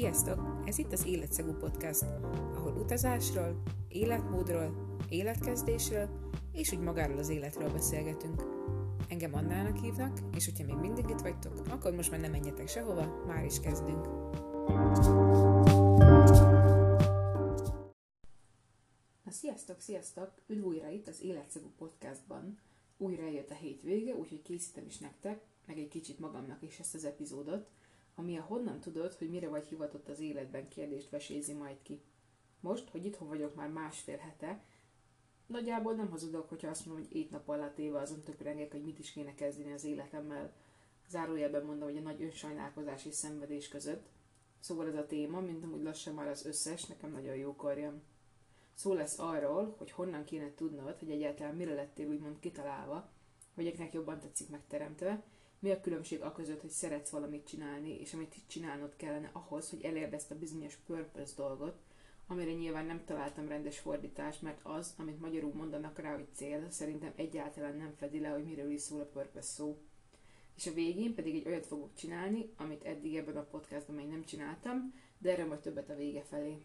Sziasztok! Ez itt az Életszagú Podcast, ahol utazásról, életmódról, életkezdésről és úgy magáról az életről beszélgetünk. Engem Annának hívnak, és hogyha még mindig itt vagytok, akkor most már nem menjetek sehova, már is kezdünk. Na sziasztok, sziasztok! Üdv újra itt az Életszagú Podcastban. Újra eljött a hétvége, úgyhogy készítem is nektek, meg egy kicsit magamnak is ezt az epizódot, ami a honnan tudod, hogy mire vagy hivatott az életben kérdést vesézi majd ki. Most, hogy itthon vagyok már másfél hete, nagyjából nem hazudok, hogyha azt mondom, hogy ét nap alatt éve azon töprengek, hogy mit is kéne kezdeni az életemmel. Zárójelben mondom, hogy a nagy önsajnálkozás és szenvedés között. Szóval ez a téma, mint amúgy lassan már az összes, nekem nagyon jó karjam. Szó lesz arról, hogy honnan kéne tudnod, hogy egyáltalán mire lettél úgymond kitalálva, eknek jobban tetszik megteremtve, mi a különbség a között, hogy szeretsz valamit csinálni, és amit csinálnod kellene ahhoz, hogy elérd ezt a bizonyos purpose dolgot, amire nyilván nem találtam rendes fordítást, mert az, amit magyarul mondanak rá, hogy cél, szerintem egyáltalán nem fedi le, hogy miről is szól a purpose szó. És a végén pedig egy olyat fogok csinálni, amit eddig ebben a podcastban még nem csináltam, de erre majd többet a vége felé.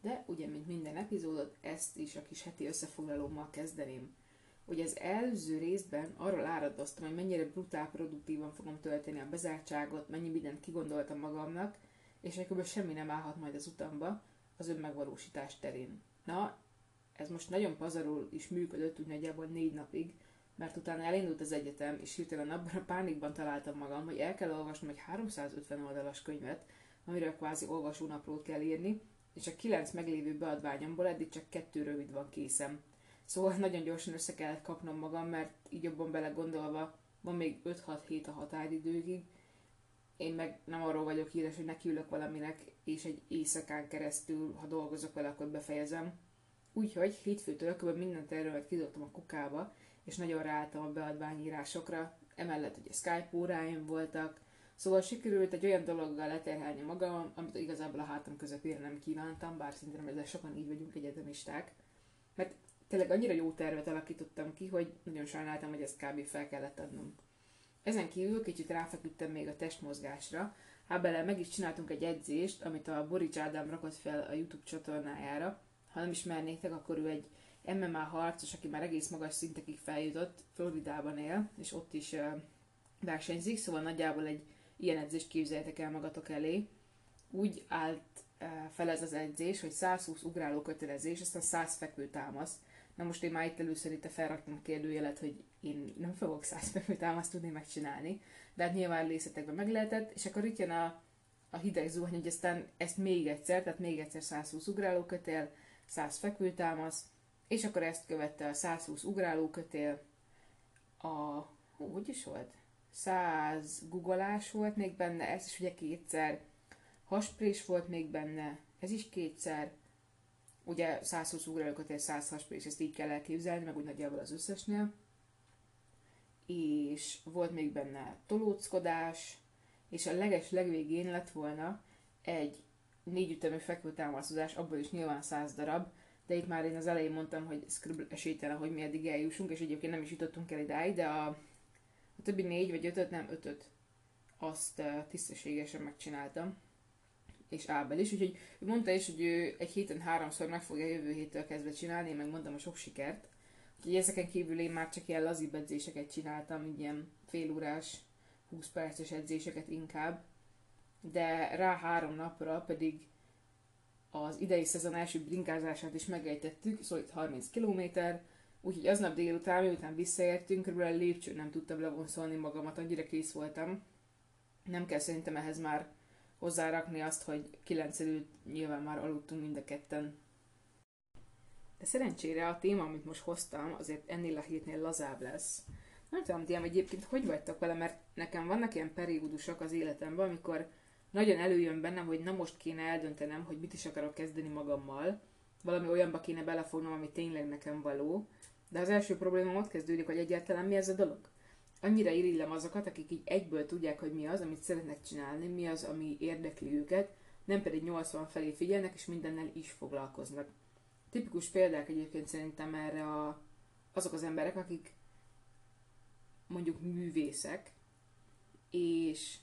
De ugye, mint minden epizódot, ezt is a kis heti összefoglalómmal kezdeném hogy az előző részben arról áradoztam, hogy mennyire brutál produktívan fogom tölteni a bezártságot, mennyi mindent kigondoltam magamnak, és ekkor semmi nem állhat majd az utamba az önmegvalósítás terén. Na, ez most nagyon pazarul is működött, úgy nagyjából négy napig, mert utána elindult az egyetem, és hirtelen abban a pánikban találtam magam, hogy el kell olvasnom egy 350 oldalas könyvet, amiről kvázi olvasónaplót kell írni, és a kilenc meglévő beadványomból eddig csak kettő rövid van készem. Szóval nagyon gyorsan össze kellett kapnom magam, mert így jobban belegondolva van még 5-6 hét a határidőig. Én meg nem arról vagyok híres, hogy nekiülök valaminek, és egy éjszakán keresztül, ha dolgozok vele, akkor befejezem. Úgyhogy hétfőtől kb. minden tervet kidobtam a kukába, és nagyon ráálltam a beadványírásokra. Emellett ugye Skype óráim voltak, Szóval sikerült egy olyan dologgal leterhelni magam, amit igazából a hátam közepére nem kívántam, bár szerintem ezzel sokan így vagyunk egyetemisták. Mert tényleg annyira jó tervet alakítottam ki, hogy nagyon sajnáltam, hogy ezt kb. fel kellett adnom. Ezen kívül kicsit ráfeküdtem még a testmozgásra, Hábele meg is csináltunk egy edzést, amit a Borics Ádám rakott fel a YouTube csatornájára. Ha nem ismernétek, akkor ő egy MMA harcos, aki már egész magas szintekig feljutott, Floridában él, és ott is versenyzik, szóval nagyjából egy ilyen edzést képzeljétek el magatok elé. Úgy állt fel ez az edzés, hogy 120 ugráló kötelezés, aztán 100 fekvő támasz. Na most én már itt először itt felraktam a kérdőjelet, hogy én nem fogok százfekvő támaszt tudni megcsinálni, de hát nyilván részletekben meg lehetett, és akkor itt jön a, a hideg zuhany, hogy aztán ezt még egyszer, tehát még egyszer 120 ugrálókötél, 100 fekvőtámasz, és akkor ezt követte a 120 ugrálókötél, a, hú, hogy is volt? 100 googolás volt még benne, ez is ugye kétszer, hasprés volt még benne, ez is kétszer, ugye 120 ugrálókat és 100 és ezt így kell elképzelni, meg úgy nagyjából az összesnél. És volt még benne tolóckodás, és a leges legvégén lett volna egy négy ütemű fekvőtámasztozás, abból is nyilván 100 darab, de itt már én az elején mondtam, hogy körülbelül esélytelen, hogy mi eddig eljussunk, és egyébként nem is jutottunk el idáig, de a, a többi négy vagy ötöt, nem ötöt, azt tisztességesen megcsináltam és Ábel is, úgyhogy mondta is, hogy ő egy héten háromszor meg fogja jövő héttől kezdve csinálni, én meg mondtam a sok sikert. Úgyhogy ezeken kívül én már csak ilyen lazibb edzéseket csináltam, ilyen félórás, 20 perces edzéseket inkább, de rá három napra pedig az idei szezon első bringázását is megejtettük, szóval itt 30 km, úgyhogy aznap délután, miután visszaértünk, körülbelül lépcsőn nem tudtam levonszolni magamat, annyira kész voltam. Nem kell szerintem ehhez már hozzárakni azt, hogy kilenc előtt nyilván már aludtunk mind a ketten. De szerencsére a téma, amit most hoztam, azért ennél a hétnél lazább lesz. Nem tudom, ti egyébként hogy vagytok vele, mert nekem vannak ilyen periódusok az életemben, amikor nagyon előjön bennem, hogy na most kéne eldöntenem, hogy mit is akarok kezdeni magammal, valami olyanba kéne belefognom, ami tényleg nekem való, de az első problémám ott kezdődik, hogy egyáltalán mi ez a dolog annyira irigylem azokat, akik így egyből tudják, hogy mi az, amit szeretnek csinálni, mi az, ami érdekli őket, nem pedig 80 felé figyelnek, és mindennel is foglalkoznak. Tipikus példák egyébként szerintem erre a, azok az emberek, akik mondjuk művészek, és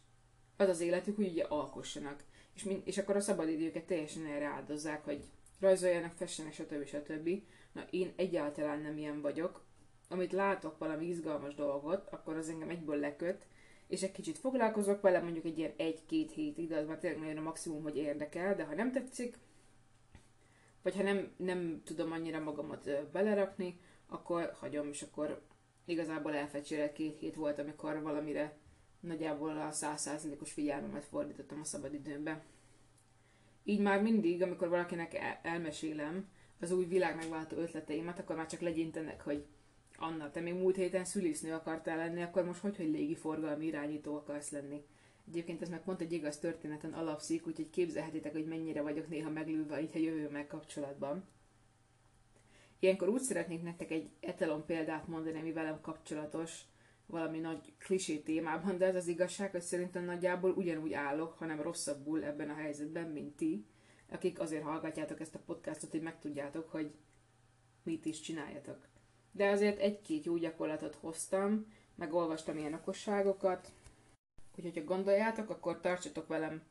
az az életük, hogy ugye alkossanak. és, mind, és akkor a szabadidőket teljesen erre áldozzák, hogy rajzoljanak, fessenek, stb. stb. Na, én egyáltalán nem ilyen vagyok. Amit látok valami izgalmas dolgot, akkor az engem egyből leköt, és egy kicsit foglalkozok vele, mondjuk egy ilyen egy-két hétig, de az már tényleg nagyon a maximum, hogy érdekel, de ha nem tetszik, vagy ha nem, nem tudom annyira magamat belerakni, akkor hagyom, és akkor igazából elfecsérelt két hét volt, amikor valamire nagyjából a százszázalékos figyelmemet fordítottam a szabadidőmbe. Így már mindig, amikor valakinek el- elmesélem az új világ megváltó ötleteimet, akkor már csak legyintenek, hogy Anna, te még múlt héten szülésznő akartál lenni, akkor most hogy, hogy légiforgalmi irányító akarsz lenni? Egyébként ez meg pont egy igaz történeten alapszik, úgyhogy képzelhetitek, hogy mennyire vagyok néha meglülve így a jövőmmel kapcsolatban. Ilyenkor úgy szeretnék nektek egy etalon példát mondani, ami velem kapcsolatos, valami nagy klisé témában, de ez az igazság, hogy szerintem nagyjából ugyanúgy állok, hanem rosszabbul ebben a helyzetben, mint ti, akik azért hallgatjátok ezt a podcastot, hogy megtudjátok, hogy mit is csináljatok. De azért egy-két jó gyakorlatot hoztam, megolvastam ilyen okosságokat, úgyhogy ha gondoljátok, akkor tartsatok velem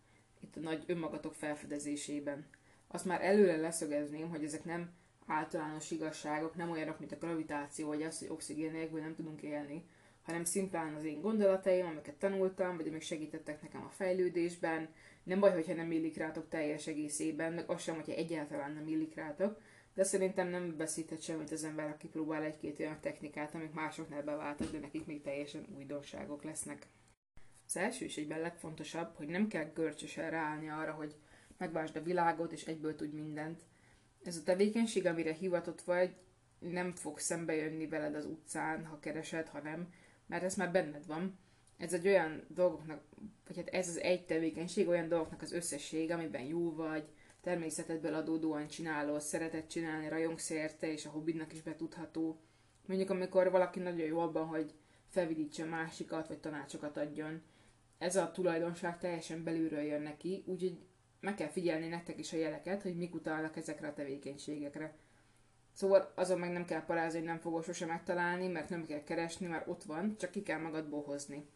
itt a nagy önmagatok felfedezésében. Azt már előre leszögezném, hogy ezek nem általános igazságok, nem olyanok, mint a gravitáció, vagy az, hogy oxigén nélkül nem tudunk élni, hanem szimplán az én gondolataim, amiket tanultam, vagy amik segítettek nekem a fejlődésben. Nem baj, hogyha nem illik rátok teljes egészében, meg az sem, hogyha egyáltalán nem illik rátok, de szerintem nem veszített semmit az ember, aki próbál egy-két olyan technikát, amik másoknál beváltak, de nekik még teljesen újdonságok lesznek. Az első és egyben legfontosabb, hogy nem kell görcsösen ráállni arra, hogy megvásd a világot, és egyből tudj mindent. Ez a tevékenység, amire hivatott vagy, nem fog szembe jönni veled az utcán, ha keresed, ha nem, mert ez már benned van. Ez egy olyan dolgoknak, vagy hát ez az egy tevékenység, olyan dolgoknak az összesség, amiben jó vagy, természetedből adódóan csinálod, szereted csinálni, rajongsz érte, és a hobbidnak is betudható. Mondjuk, amikor valaki nagyon jó abban, hogy felvidítse másikat, vagy tanácsokat adjon. Ez a tulajdonság teljesen belülről jön neki, úgyhogy meg kell figyelni nektek is a jeleket, hogy mik utalnak ezekre a tevékenységekre. Szóval azon meg nem kell parázni, hogy nem fogod sose megtalálni, mert nem kell keresni, mert ott van, csak ki kell magadból hozni.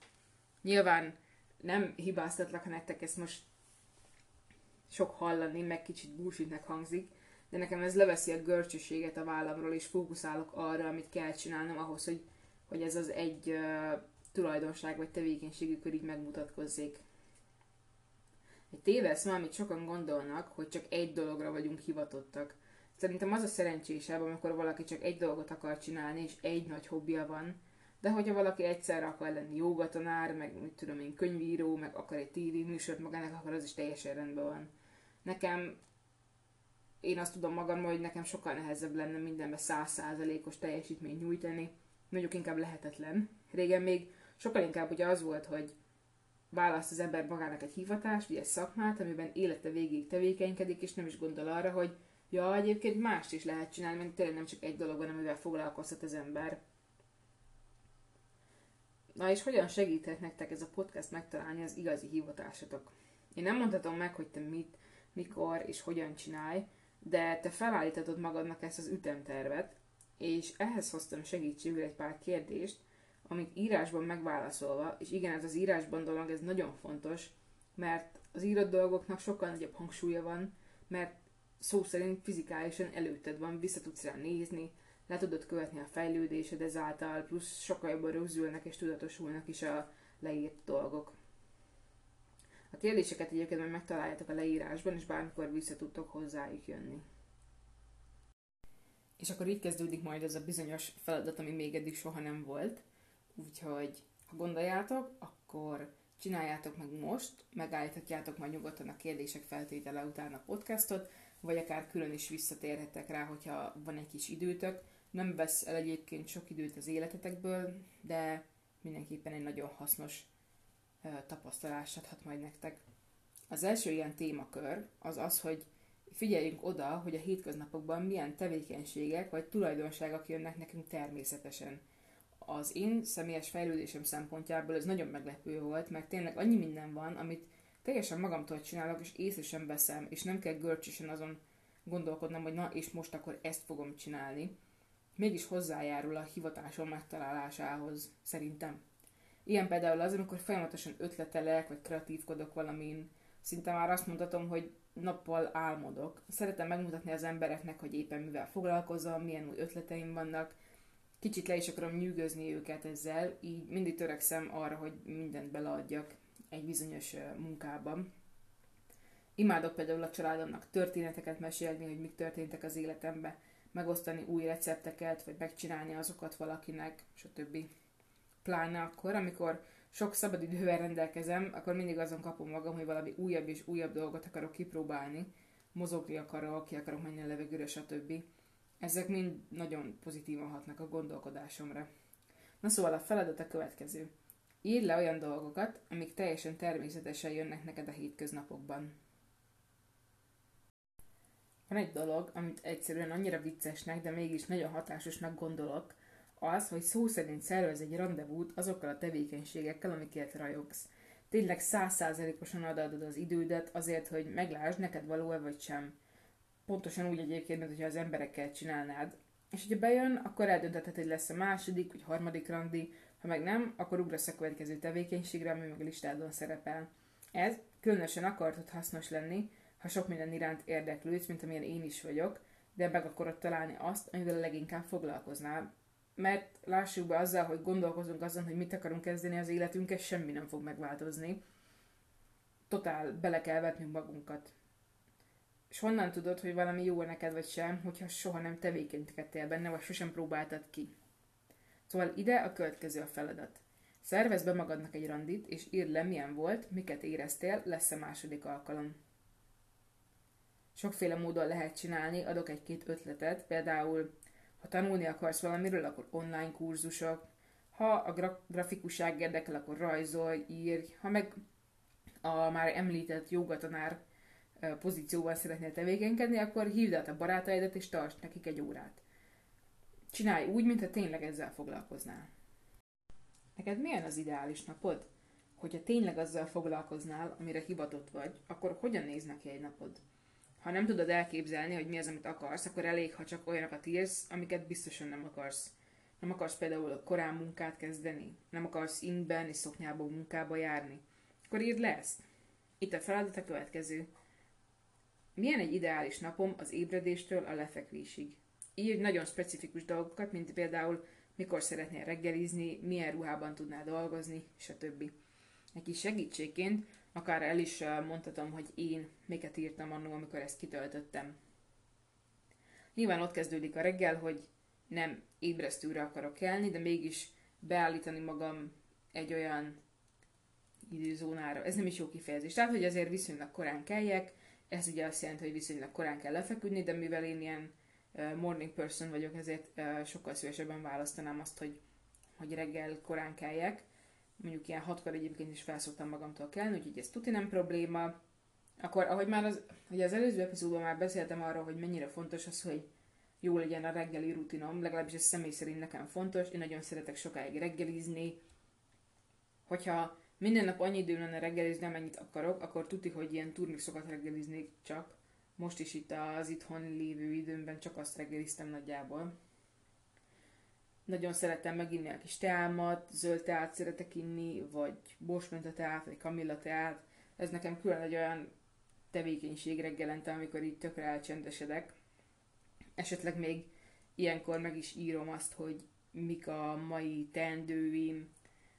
Nyilván nem hibáztatlak, nektek ezt most sok hallani, meg kicsit bullshitnek hangzik, de nekem ez leveszi a görcsöséget a vállamról, és fókuszálok arra, amit kell csinálnom ahhoz, hogy, hogy ez az egy uh, tulajdonság vagy tevékenységükör így megmutatkozzék. Egy tévesz ma, amit sokan gondolnak, hogy csak egy dologra vagyunk hivatottak. Szerintem az a szerencsésebb, amikor valaki csak egy dolgot akar csinálni, és egy nagy hobbija van, de hogyha valaki egyszerre akar lenni jogatanár, meg mit tudom én, könyvíró, meg akar egy TV műsort magának, akkor az is teljesen rendben van. Nekem, én azt tudom magam, hogy nekem sokkal nehezebb lenne mindenben százszázalékos teljesítményt nyújtani, mondjuk inkább lehetetlen. Régen még sokkal inkább ugye az volt, hogy választ az ember magának egy hivatást, vagy egy szakmát, amiben élete végéig tevékenykedik, és nem is gondol arra, hogy ja, egyébként mást is lehet csinálni, mert tényleg nem csak egy dolog van, amivel foglalkozhat az ember. Na és hogyan segíthet nektek ez a podcast megtalálni az igazi hivatásotok? Én nem mondhatom meg, hogy te mit, mikor és hogyan csinálj, de te felállítatod magadnak ezt az ütemtervet, és ehhez hoztam segítségül egy pár kérdést, amit írásban megválaszolva, és igen, ez az írásban dolog, ez nagyon fontos, mert az írott dolgoknak sokkal nagyobb hangsúlya van, mert szó szerint fizikálisan előtted van, vissza tudsz rá nézni, le tudod követni a fejlődésed ezáltal, plusz sokkal jobban rögzülnek és tudatosulnak is a leírt dolgok. A kérdéseket egyébként majd megtaláljátok a leírásban, és bármikor vissza tudtok hozzájuk jönni. És akkor így kezdődik majd ez a bizonyos feladat, ami még eddig soha nem volt. Úgyhogy, ha gondoljátok, akkor csináljátok meg most, megállíthatjátok majd nyugodtan a kérdések feltétele után a podcastot, vagy akár külön is visszatérhetek rá, hogyha van egy kis időtök. Nem vesz el egyébként sok időt az életetekből, de mindenképpen egy nagyon hasznos tapasztalást adhat majd nektek. Az első ilyen témakör az az, hogy figyeljünk oda, hogy a hétköznapokban milyen tevékenységek vagy tulajdonságok jönnek nekünk természetesen. Az én személyes fejlődésem szempontjából ez nagyon meglepő volt, mert tényleg annyi minden van, amit teljesen magamtól csinálok, és észre sem veszem, és nem kell görcsösen azon gondolkodnom, hogy na, és most akkor ezt fogom csinálni. Mégis hozzájárul a hivatásom megtalálásához, szerintem. Ilyen például az, amikor folyamatosan ötletelek, vagy kreatívkodok valamin, szinte már azt mondhatom, hogy nappal álmodok. Szeretem megmutatni az embereknek, hogy éppen mivel foglalkozom, milyen új ötleteim vannak. Kicsit le is akarom nyűgözni őket ezzel, így mindig törekszem arra, hogy mindent beleadjak egy bizonyos munkában. Imádok például a családomnak történeteket mesélni, hogy mik történtek az életemben, megosztani új recepteket, vagy megcsinálni azokat valakinek, stb. Pláne akkor, amikor sok szabadidővel rendelkezem, akkor mindig azon kapom magam, hogy valami újabb és újabb dolgot akarok kipróbálni, mozogni akarok, ki akarok menni a levegőre, stb. Ezek mind nagyon pozitívan hatnak a gondolkodásomra. Na szóval a feladat a következő. Írd le olyan dolgokat, amik teljesen természetesen jönnek neked a hétköznapokban. Van egy dolog, amit egyszerűen annyira viccesnek, de mégis nagyon hatásosnak gondolok, az, hogy szó szerint szervez egy rendezvút azokkal a tevékenységekkel, amiket rajogsz. Tényleg százszázalékosan adod az idődet azért, hogy meglásd, neked való-e vagy sem. Pontosan úgy egyébként, mint hogyha az emberekkel csinálnád. És hogyha bejön, akkor eldöntheted, hogy lesz a második vagy harmadik randi, ha meg nem, akkor ugrasz a következő tevékenységre, ami meg a listádon szerepel. Ez különösen akartott hasznos lenni, ha sok minden iránt érdeklődsz, mint amilyen én is vagyok, de meg akarod találni azt, amivel leginkább foglalkoznál. Mert lássuk be azzal, hogy gondolkozunk azon, hogy mit akarunk kezdeni az életünkkel, semmi nem fog megváltozni. Totál bele kell vetnünk magunkat. És honnan tudod, hogy valami jó neked vagy sem, hogyha soha nem tevékenykedtél benne, vagy sosem próbáltad ki? Szóval ide a következő a feladat. Szervezd be magadnak egy randit, és írd le, milyen volt, miket éreztél, lesz a második alkalom. Sokféle módon lehet csinálni, adok egy-két ötletet, például ha tanulni akarsz valamiről, akkor online kurzusok, ha a gra- grafikusság érdekel, akkor rajzolj, írj, ha meg a már említett jogatanár pozícióban szeretnél tevékenykedni, akkor hívd át a barátaidat és tarts nekik egy órát. Csinálj úgy, mintha tényleg ezzel foglalkoznál. Neked milyen az ideális napod? Hogyha tényleg azzal foglalkoznál, amire hivatott vagy, akkor hogyan néz neki egy napod? Ha nem tudod elképzelni, hogy mi az, amit akarsz, akkor elég, ha csak olyanokat írsz, amiket biztosan nem akarsz. Nem akarsz például korán munkát kezdeni, nem akarsz ingben és szoknyából munkába járni. Akkor írd le ezt. Itt a feladat a következő. Milyen egy ideális napom az ébredéstől a lefekvésig? Írj nagyon specifikus dolgokat, mint például mikor szeretnél reggelizni, milyen ruhában tudnál dolgozni, stb. Kis segítségként akár el is mondhatom, hogy én miket írtam annól, amikor ezt kitöltöttem. Nyilván ott kezdődik a reggel, hogy nem ébresztőre akarok kelni, de mégis beállítani magam egy olyan időzónára. Ez nem is jó kifejezés. Tehát, hogy azért viszonylag korán keljek, ez ugye azt jelenti, hogy viszonylag korán kell lefeküdni, de mivel én ilyen morning person vagyok, ezért sokkal szívesebben választanám azt, hogy, hogy reggel korán keljek mondjuk ilyen hatkor egyébként is felszoktam magamtól kelni, úgyhogy ez tuti nem probléma. Akkor, ahogy már az, ugye az előző epizódban már beszéltem arról, hogy mennyire fontos az, hogy jó legyen a reggeli rutinom, legalábbis ez személy szerint nekem fontos, én nagyon szeretek sokáig reggelizni. Hogyha minden nap annyi idő lenne reggelizni, amennyit akarok, akkor tuti, hogy ilyen turmixokat reggeliznék csak. Most is itt az itthon lévő időmben csak azt reggeliztem nagyjából. Nagyon szeretem meginni a kis teámat, zöld teát szeretek inni, vagy borsmenta teát, vagy kamilla teát. Ez nekem külön egy olyan tevékenység reggelente, amikor így tökre elcsendesedek. Esetleg még ilyenkor meg is írom azt, hogy mik a mai teendőim,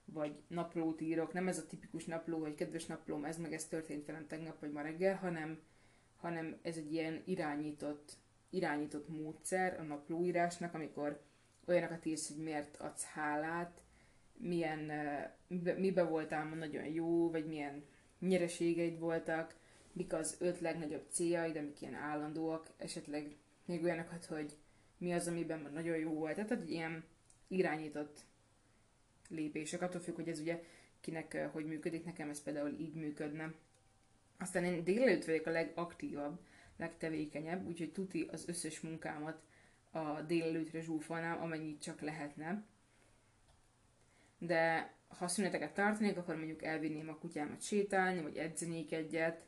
vagy naplót írok. Nem ez a tipikus napló, hogy kedves naplóm, ez meg ez történt velem tegnap vagy ma reggel, hanem, hanem ez egy ilyen irányított, irányított módszer a naplóírásnak, amikor olyanokat írsz, hogy miért adsz hálát, milyen, mibe, voltál ma nagyon jó, vagy milyen nyereségeid voltak, mik az öt legnagyobb céljaid, amik ilyen állandóak, esetleg még olyanokat, hogy mi az, amiben nagyon jó volt. Tehát egy ilyen irányított lépések, attól függ, hogy ez ugye kinek hogy működik, nekem ez például így működne. Aztán én délelőtt vagyok a legaktívabb, legtevékenyebb, úgyhogy tuti az összes munkámat a délelőtre zsúfolnám, amennyit csak lehetne. De ha szüneteket tartanék, akkor mondjuk elvinném a kutyámat sétálni, vagy edzenék egyet.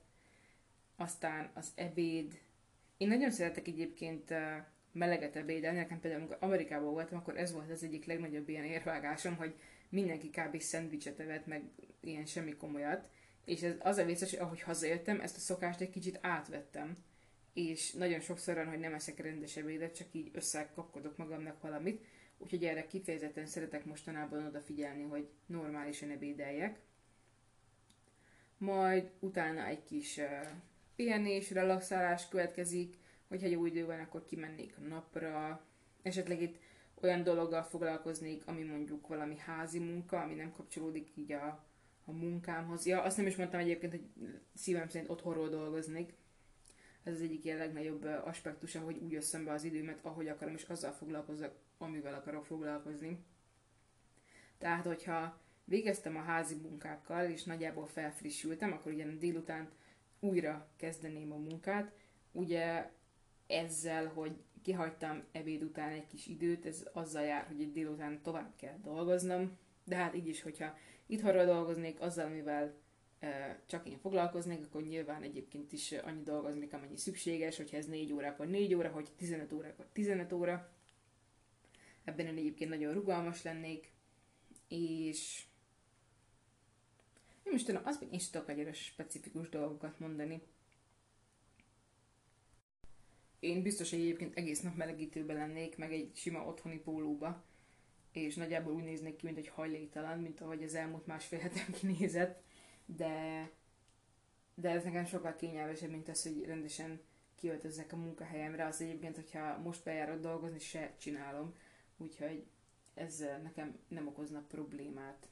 Aztán az ebéd. Én nagyon szeretek egyébként meleget ebédelni. Nekem például, amikor Amerikában voltam, akkor ez volt az egyik legnagyobb ilyen érvágásom, hogy mindenki kb. szendvicset evett, meg ilyen semmi komolyat. És ez az a vicces, hogy ahogy hazajöttem, ezt a szokást egy kicsit átvettem. És nagyon sokszor van, hogy nem eszek rendes ebédet, csak így összekapkodok magamnak valamit. Úgyhogy erre kifejezetten szeretek mostanában odafigyelni, hogy normálisan ebédeljek. Majd utána egy kis uh, pihenés, relaxálás következik, hogyha jó idő van, akkor kimennék a napra. Esetleg itt olyan dologgal foglalkoznék, ami mondjuk valami házi munka, ami nem kapcsolódik így a, a munkámhoz. Ja, azt nem is mondtam egyébként, hogy szívem szerint otthonról dolgoznék. Ez az egyik ilyen legnagyobb aspektusa, hogy úgy összem be az időmet, ahogy akarom, és azzal foglalkozok, amivel akarok foglalkozni. Tehát, hogyha végeztem a házi munkákkal, és nagyjából felfrissültem, akkor ugye délután újra kezdeném a munkát. Ugye ezzel, hogy kihagytam ebéd után egy kis időt, ez azzal jár, hogy egy délután tovább kell dolgoznom, de hát így is, hogyha itthonról dolgoznék, azzal, amivel csak én foglalkoznék, akkor nyilván egyébként is annyi dolgoznék, amennyi szükséges, hogyha ez 4 óra, akkor 4 óra, hogy 15 óra, akkor 15 óra. Ebben én egyébként nagyon rugalmas lennék, és nem is tudom, azt még én sem tudok egyre specifikus dolgokat mondani. Én biztos, hogy egyébként egész nap melegítőben lennék, meg egy sima otthoni pólóba, és nagyjából úgy néznék ki, mint egy hajléktalan, mint ahogy az elmúlt másfél heten kinézett, de, de ez nekem sokkal kényelmesebb, mint az, hogy rendesen kiöltözzek a munkahelyemre. Az egyébként, hogyha most bejárok dolgozni, se csinálom, úgyhogy ez nekem nem okozna problémát.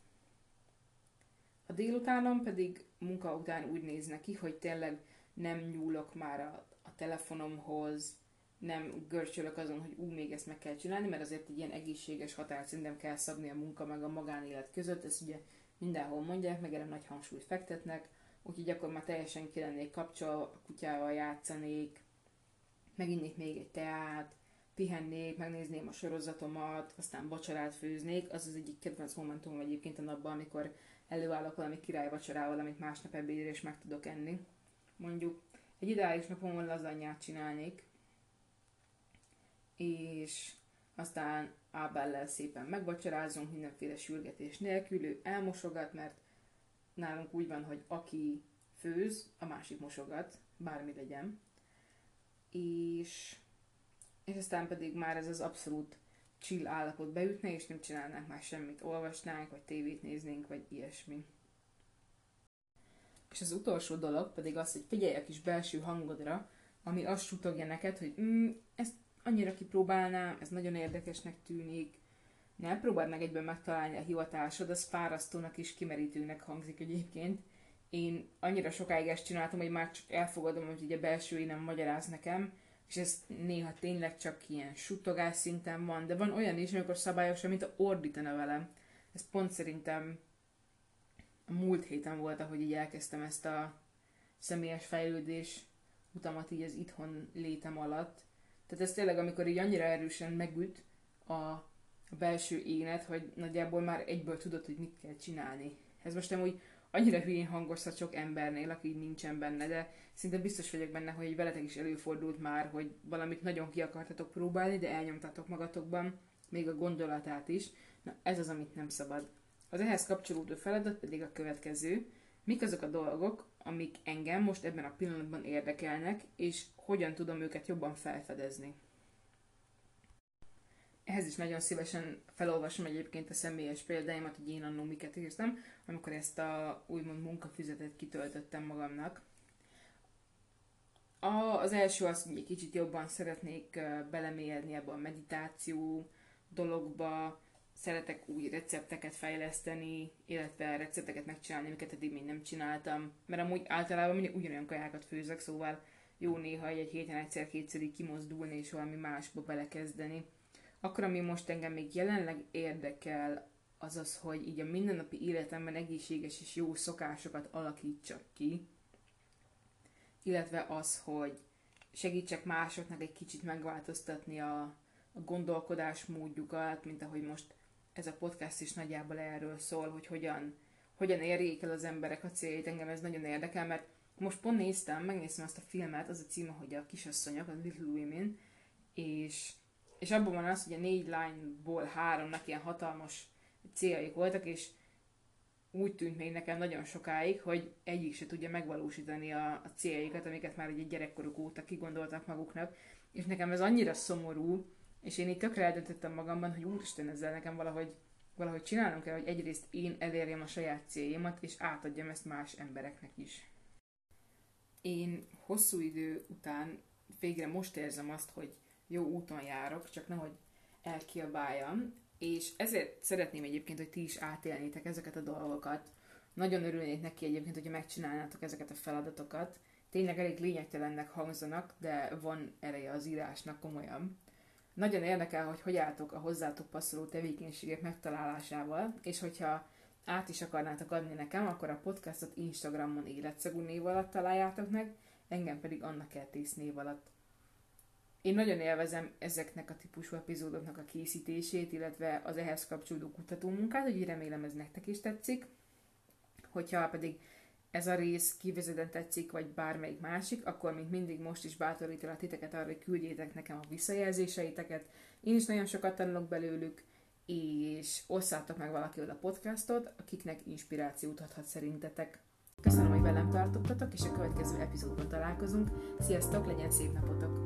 A délutánom pedig munka után úgy néz neki, hogy tényleg nem nyúlok már a, a telefonomhoz, nem görcsölök azon, hogy ú, még ezt meg kell csinálni, mert azért egy ilyen egészséges határt szerintem kell szabni a munka meg a magánélet között, ezt ugye mindenhol mondják, meg erre nagy hangsúlyt fektetnek, úgyhogy akkor már teljesen ki lennék kapcsolva, a kutyával játszanék, meginnék még egy teát, pihennék, megnézném a sorozatomat, aztán vacsorát főznék, az az egyik kedvenc momentum egyébként a napban, amikor előállok valami király vacsorával, amit másnap ebédre is meg tudok enni. Mondjuk egy ideális napon lazanyát csinálnék, és aztán Ábellel szépen megvacsorázunk mindenféle sürgetés nélkül, ő elmosogat, mert nálunk úgy van, hogy aki főz, a másik mosogat, bármi legyen. És, és aztán pedig már ez az abszolút chill állapot beütne, és nem csinálnánk már semmit, olvasnánk, vagy tévét néznénk, vagy ilyesmi. És az utolsó dolog pedig az, hogy figyelj a kis belső hangodra, ami azt sutogja neked, hogy mm, ezt annyira kipróbálnám, ez nagyon érdekesnek tűnik, ne próbáld meg egyben megtalálni a hivatásod, az fárasztónak és kimerítőnek hangzik egyébként. Én annyira sokáig ezt csináltam, hogy már csak elfogadom, hogy ugye a belső nem magyaráz nekem, és ez néha tényleg csak ilyen suttogás szinten van, de van olyan is, amikor szabályosan, mint a ordítana velem. Ez pont szerintem a múlt héten volt, ahogy így elkezdtem ezt a személyes fejlődés utamat így az itthon létem alatt. Tehát ez tényleg, amikor így annyira erősen megüt a, belső énet, hogy nagyjából már egyből tudod, hogy mit kell csinálni. Ez most nem úgy annyira hülyén hangozhat sok embernél, aki nincsen benne, de szinte biztos vagyok benne, hogy veletek is előfordult már, hogy valamit nagyon ki akartatok próbálni, de elnyomtatok magatokban, még a gondolatát is. Na, ez az, amit nem szabad. Az ehhez kapcsolódó feladat pedig a következő. Mik azok a dolgok, amik engem most ebben a pillanatban érdekelnek, és hogyan tudom őket jobban felfedezni. Ehhez is nagyon szívesen felolvasom egyébként a személyes példáimat, hogy én annó miket érztem, amikor ezt a úgymond munkafüzetet kitöltöttem magamnak. A, az első az, hogy egy kicsit jobban szeretnék belemélyedni ebbe a meditáció dologba, szeretek új recepteket fejleszteni, illetve recepteket megcsinálni, amiket eddig még nem csináltam, mert amúgy általában mindig ugyanolyan kajákat főzök, szóval jó néha egy héten egyszer-kétszer kimozdulni és valami másba belekezdeni. Akkor, ami most engem még jelenleg érdekel, az az, hogy így a mindennapi életemben egészséges és jó szokásokat alakítsak ki, illetve az, hogy segítsek másoknak egy kicsit megváltoztatni a, a gondolkodás módjukat, mint ahogy most ez a podcast is nagyjából erről szól, hogy hogyan, hogyan érjék el az emberek a céljait. Engem ez nagyon érdekel, mert most pont néztem, megnéztem azt a filmet, az a címe, hogy a kisasszonyok, a Little Women, és, és abban van az, hogy a négy lányból háromnak ilyen hatalmas céljaik voltak, és úgy tűnt még nekem nagyon sokáig, hogy egyik se tudja megvalósítani a, a céljaikat, amiket már egy gyerekkoruk óta kigondoltak maguknak, és nekem ez annyira szomorú, és én így tökre eldöntöttem magamban, hogy úristen, ezzel nekem valahogy, valahogy csinálnom kell, hogy egyrészt én elérjem a saját céljaimat, és átadjam ezt más embereknek is. Én hosszú idő után végre most érzem azt, hogy jó úton járok, csak nehogy elkiabáljam, és ezért szeretném egyébként, hogy ti is átélnétek ezeket a dolgokat. Nagyon örülnék neki egyébként, hogyha megcsinálnátok ezeket a feladatokat. Tényleg elég lényegtelennek hangzanak, de van ereje az írásnak komolyan. Nagyon érdekel, hogy hogy álltok a hozzátok passzoló tevékenységek megtalálásával, és hogyha át is akarnátok adni nekem, akkor a podcastot Instagramon életszagú név alatt találjátok meg, engem pedig Anna Kertész név alatt. Én nagyon élvezem ezeknek a típusú epizódoknak a készítését, illetve az ehhez kapcsolódó kutatómunkát, hogy remélem ez nektek is tetszik. Hogyha pedig ez a rész kivezetően tetszik, vagy bármelyik másik, akkor mint mindig most is bátorítalak titeket arra, hogy küldjétek nekem a visszajelzéseiteket. Én is nagyon sokat tanulok belőlük, és osszátok meg valaki a podcastot, akiknek inspirációt adhat szerintetek. Köszönöm, hogy velem tartottatok, és a következő epizódban találkozunk. Sziasztok, legyen szép napotok!